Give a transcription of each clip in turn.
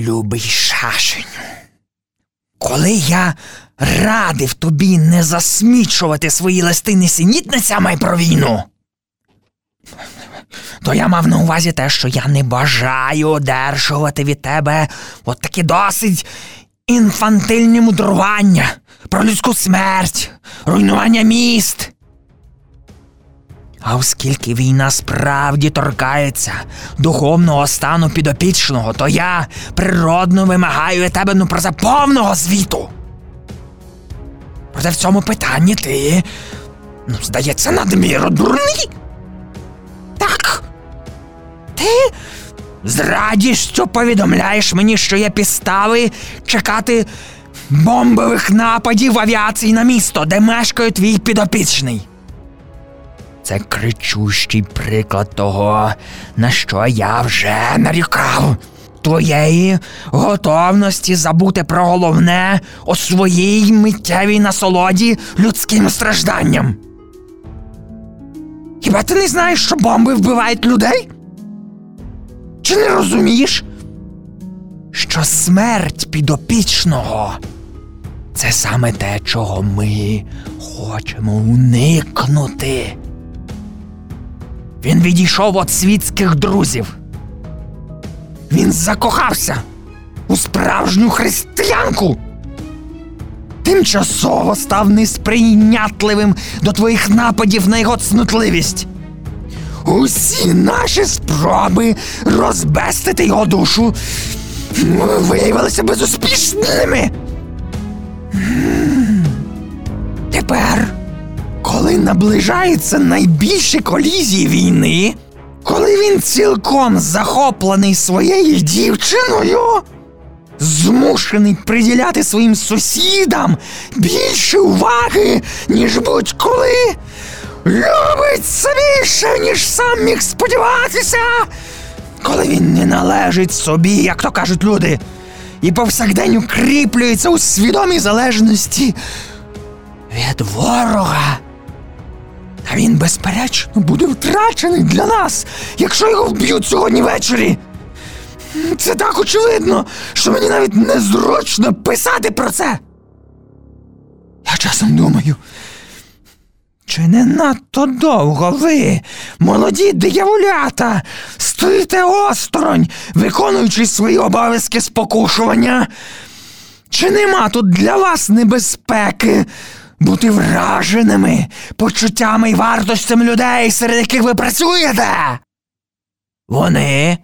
Любий шашеню. Коли я радив тобі не засмічувати свої листи несенітницями про війну, то я мав на увазі те, що я не бажаю одержувати від тебе от такі досить інфантильні мудрування про людську смерть, руйнування міст. А оскільки війна справді торкається духовного стану підопічного, то я природно вимагаю від тебе ну про це повного звіту. Проте в цьому питанні ти, ну, здається, надміру дурний. Так. Ти з радістю повідомляєш мені, що є підстави чекати бомбових нападів авіації на місто, де мешкає твій підопічний. Це кричущий приклад того, на що я вже нарікав. Твоєї готовності забути про головне у своїй миттєвій насолоді людським стражданням. Хіба ти не знаєш, що бомби вбивають людей? Чи не розумієш, що смерть підопічного це саме те, чого ми хочемо уникнути? Він відійшов від світських друзів. Він закохався у справжню християнку. Тимчасово став несприйнятливим до твоїх нападів на його цнутливість. Усі наші спроби розбестити його душу виявилися безуспішними. Тепер, коли наближаються найбільші колізії війни, коли він цілком захоплений своєю дівчиною, змушений приділяти своїм сусідам більше уваги, ніж будь-коли, любить це ніж сам міг сподіватися, коли він не належить собі, як то кажуть люди, і повсякдень укріплюється у свідомій залежності від ворога. А він, безперечно, буде втрачений для нас, якщо його вб'ють сьогодні ввечері. Це так очевидно, що мені навіть незручно писати про це. Я часом думаю, чи не надто довго ви, молоді дияволята, стоїте осторонь, виконуючи свої обов'язки спокушування? Чи нема тут для вас небезпеки бути враженими почуттями і вартостями людей, серед яких ви працюєте? Вони,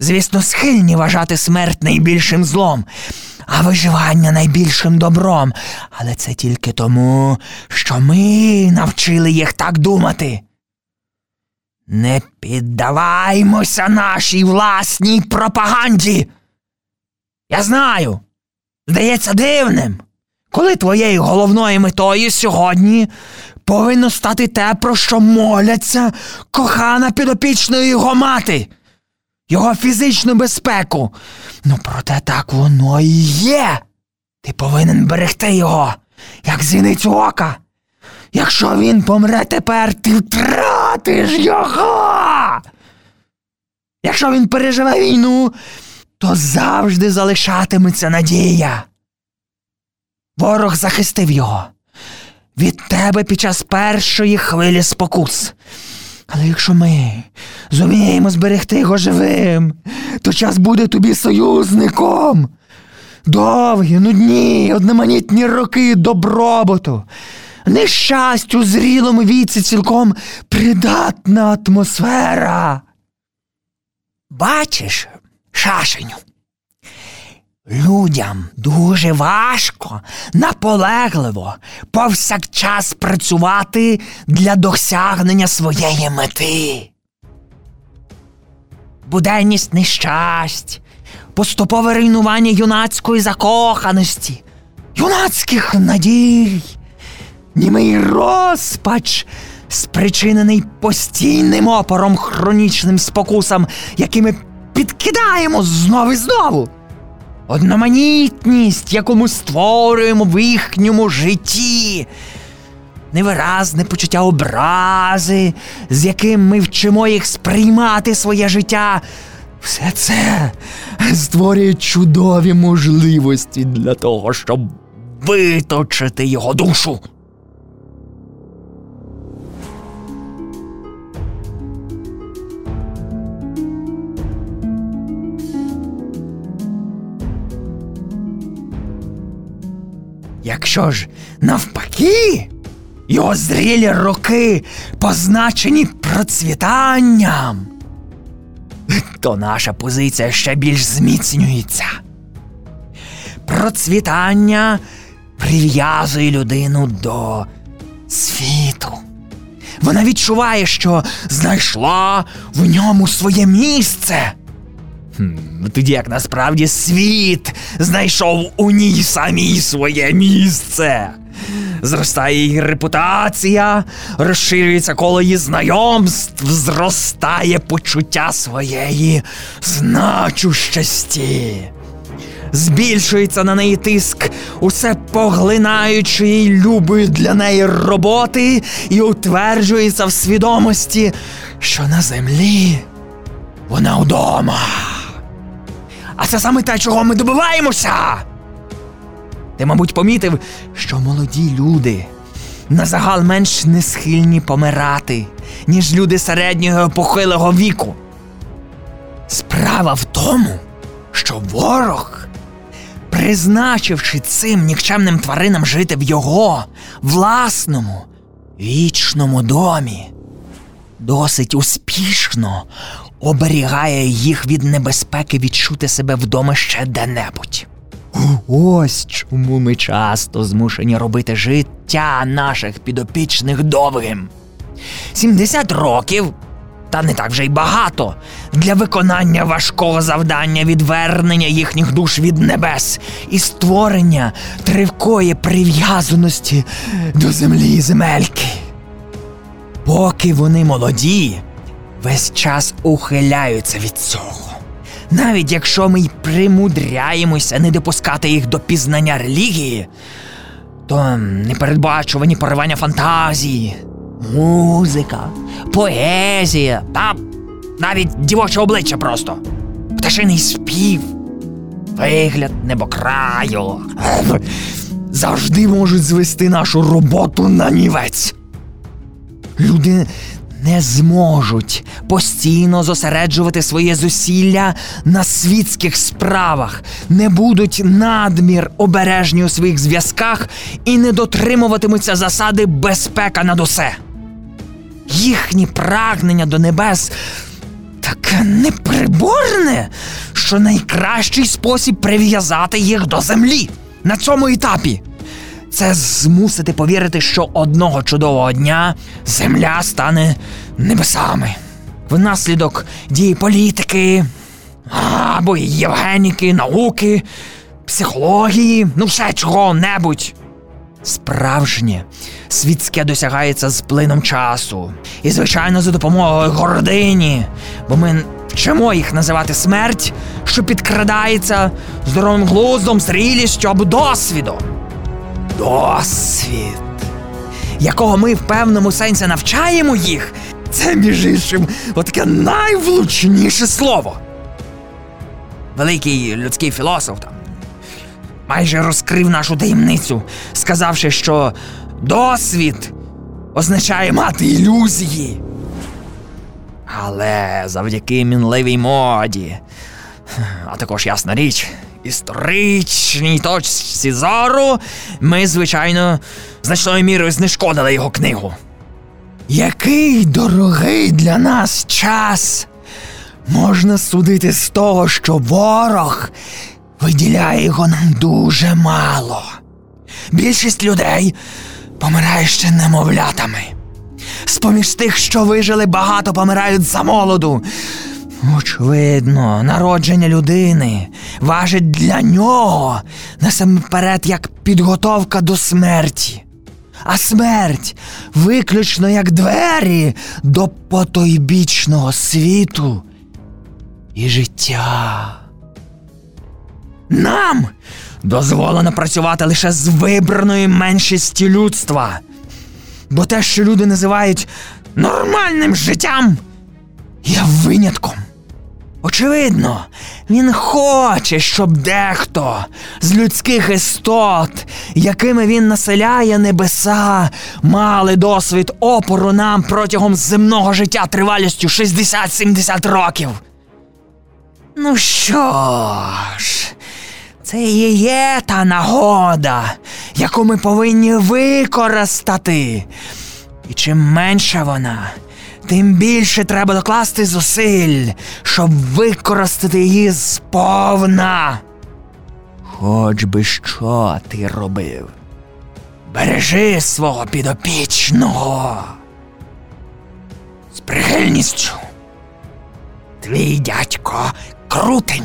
звісно, схильні вважати смерть найбільшим злом, а виживання найбільшим добром. Але це тільки тому, що ми навчили їх так думати. Не піддаваймося нашій власній пропаганді. Я знаю, здається дивним, коли твоєю головною метою сьогодні повинно стати те, про що моляться кохана підопічною його мати, його фізичну безпеку. Ну, проте так воно і є. Ти повинен берегти його, як зіницю ока. Якщо він помре тепер, ти втратиш його. Якщо він переживе війну, то завжди залишатиметься надія. Ворог захистив його від тебе під час першої хвилі спокус. Але якщо ми зуміємо зберегти його живим, то час буде тобі союзником. Довгі, нудні, одноманітні роки добробуту, нещастю зрілому віці цілком придатна атмосфера. Бачиш, шашеню, людям дуже важко, наполегливо, повсякчас працювати для досягнення своєї мети. Буденність нещасть, поступове руйнування юнацької закоханості, юнацьких надій, німий розпач, спричинений постійним опором хронічним спокусам, якими підкидаємо знову і знову. Одноманітність, яку ми створюємо в їхньому житті, невиразне почуття образи, з яким ми вчимо їх сприймати своє життя, Все це створює чудові можливості для того, щоб виточити його душу. Якщо ж навпаки, його зрілі роки позначені процвітанням, то наша позиція ще більш зміцнюється. Процвітання прив'язує людину до світу. Вона відчуває, що знайшла в ньому своє місце. Хм, Тоді як насправді світ знайшов у ній самій своє місце. Зростає її репутація, розширюється коло її знайомств, зростає почуття своєї значущості. Збільшується на неї тиск усе поглинаючої любої для неї роботи і утверджується в свідомості, що на землі вона вдома. А це саме те, чого ми добиваємося. Ти, мабуть, помітив, що молоді люди на загал менш не схильні помирати, ніж люди середнього похилого віку. Справа в тому, що ворог, призначивши цим нікчемним тваринам жити в його власному вічному домі, досить успішно оберігає їх від небезпеки відчути себе вдома ще де-небудь. Ось чому ми часто змушені робити життя наших підопічних довгим. 70 років, та не так вже й багато, для виконання важкого завдання відвернення їхніх душ від небес і створення тривкої прив'язаності до землі і земельки. Поки вони молоді, весь час ухиляються від цього. Навіть якщо ми й примудряємося не допускати їх до пізнання релігії, то непередбачувані поривання фантазії, музика, поезія та навіть дівоче обличчя просто, пташиний спів, вигляд небокраю завжди можуть звести нашу роботу на нівець. Люди не зможуть постійно зосереджувати своє зусилля на світських справах, не будуть надмір обережні у своїх зв'язках і не дотримуватимуться засади безпека над усе. Їхні прагнення до небес таке неприборне, що найкращий спосіб прив'язати їх до землі на цьому етапі це змусити повірити, що одного чудового дня земля стане небесами. Внаслідок дії політики або євгеніки, науки, психології, ну все чого-небудь. Справжнє світське досягається з плином часу. І, звичайно, за допомогою гордині, бо ми вчимо їх називати смерть, що підкрадається здоровим глуздом, зрілістю або досвідом досвід, якого ми в певному сенсі навчаємо їх, це, між іншим, отаке найвлучніше слово. Великий людський філософ там майже розкрив нашу таємницю, сказавши, що досвід означає мати ілюзії. Але завдяки мінливій моді, а також ясна річ, історичній точці зору, ми, звичайно, значною мірою знешкодили його книгу. Який дорогий для нас час можна судити з того, що ворог виділяє його нам дуже мало. Більшість людей помирає ще немовлятами. З поміж тих, що вижили, багато помирають за молоду. Очевидно, народження людини важить для нього насамперед як підготовка до смерті, а смерть виключно як двері до потойбічного світу і життя. Нам дозволено працювати лише з вибраної меншості людства, бо те, що люди називають нормальним життям, є винятком. Очевидно, він хоче, щоб дехто з людських істот, якими він населяє небеса, мали досвід опору нам протягом земного життя тривалістю 60-70 років. Ну що ж, це і є та нагода, яку ми повинні використати. І чим менша вона, тим більше треба докласти зусиль, щоб використати її сповна. Хоч би що ти робив. Бережи свого підопічного. З прихильністю. Твій дядько крутень.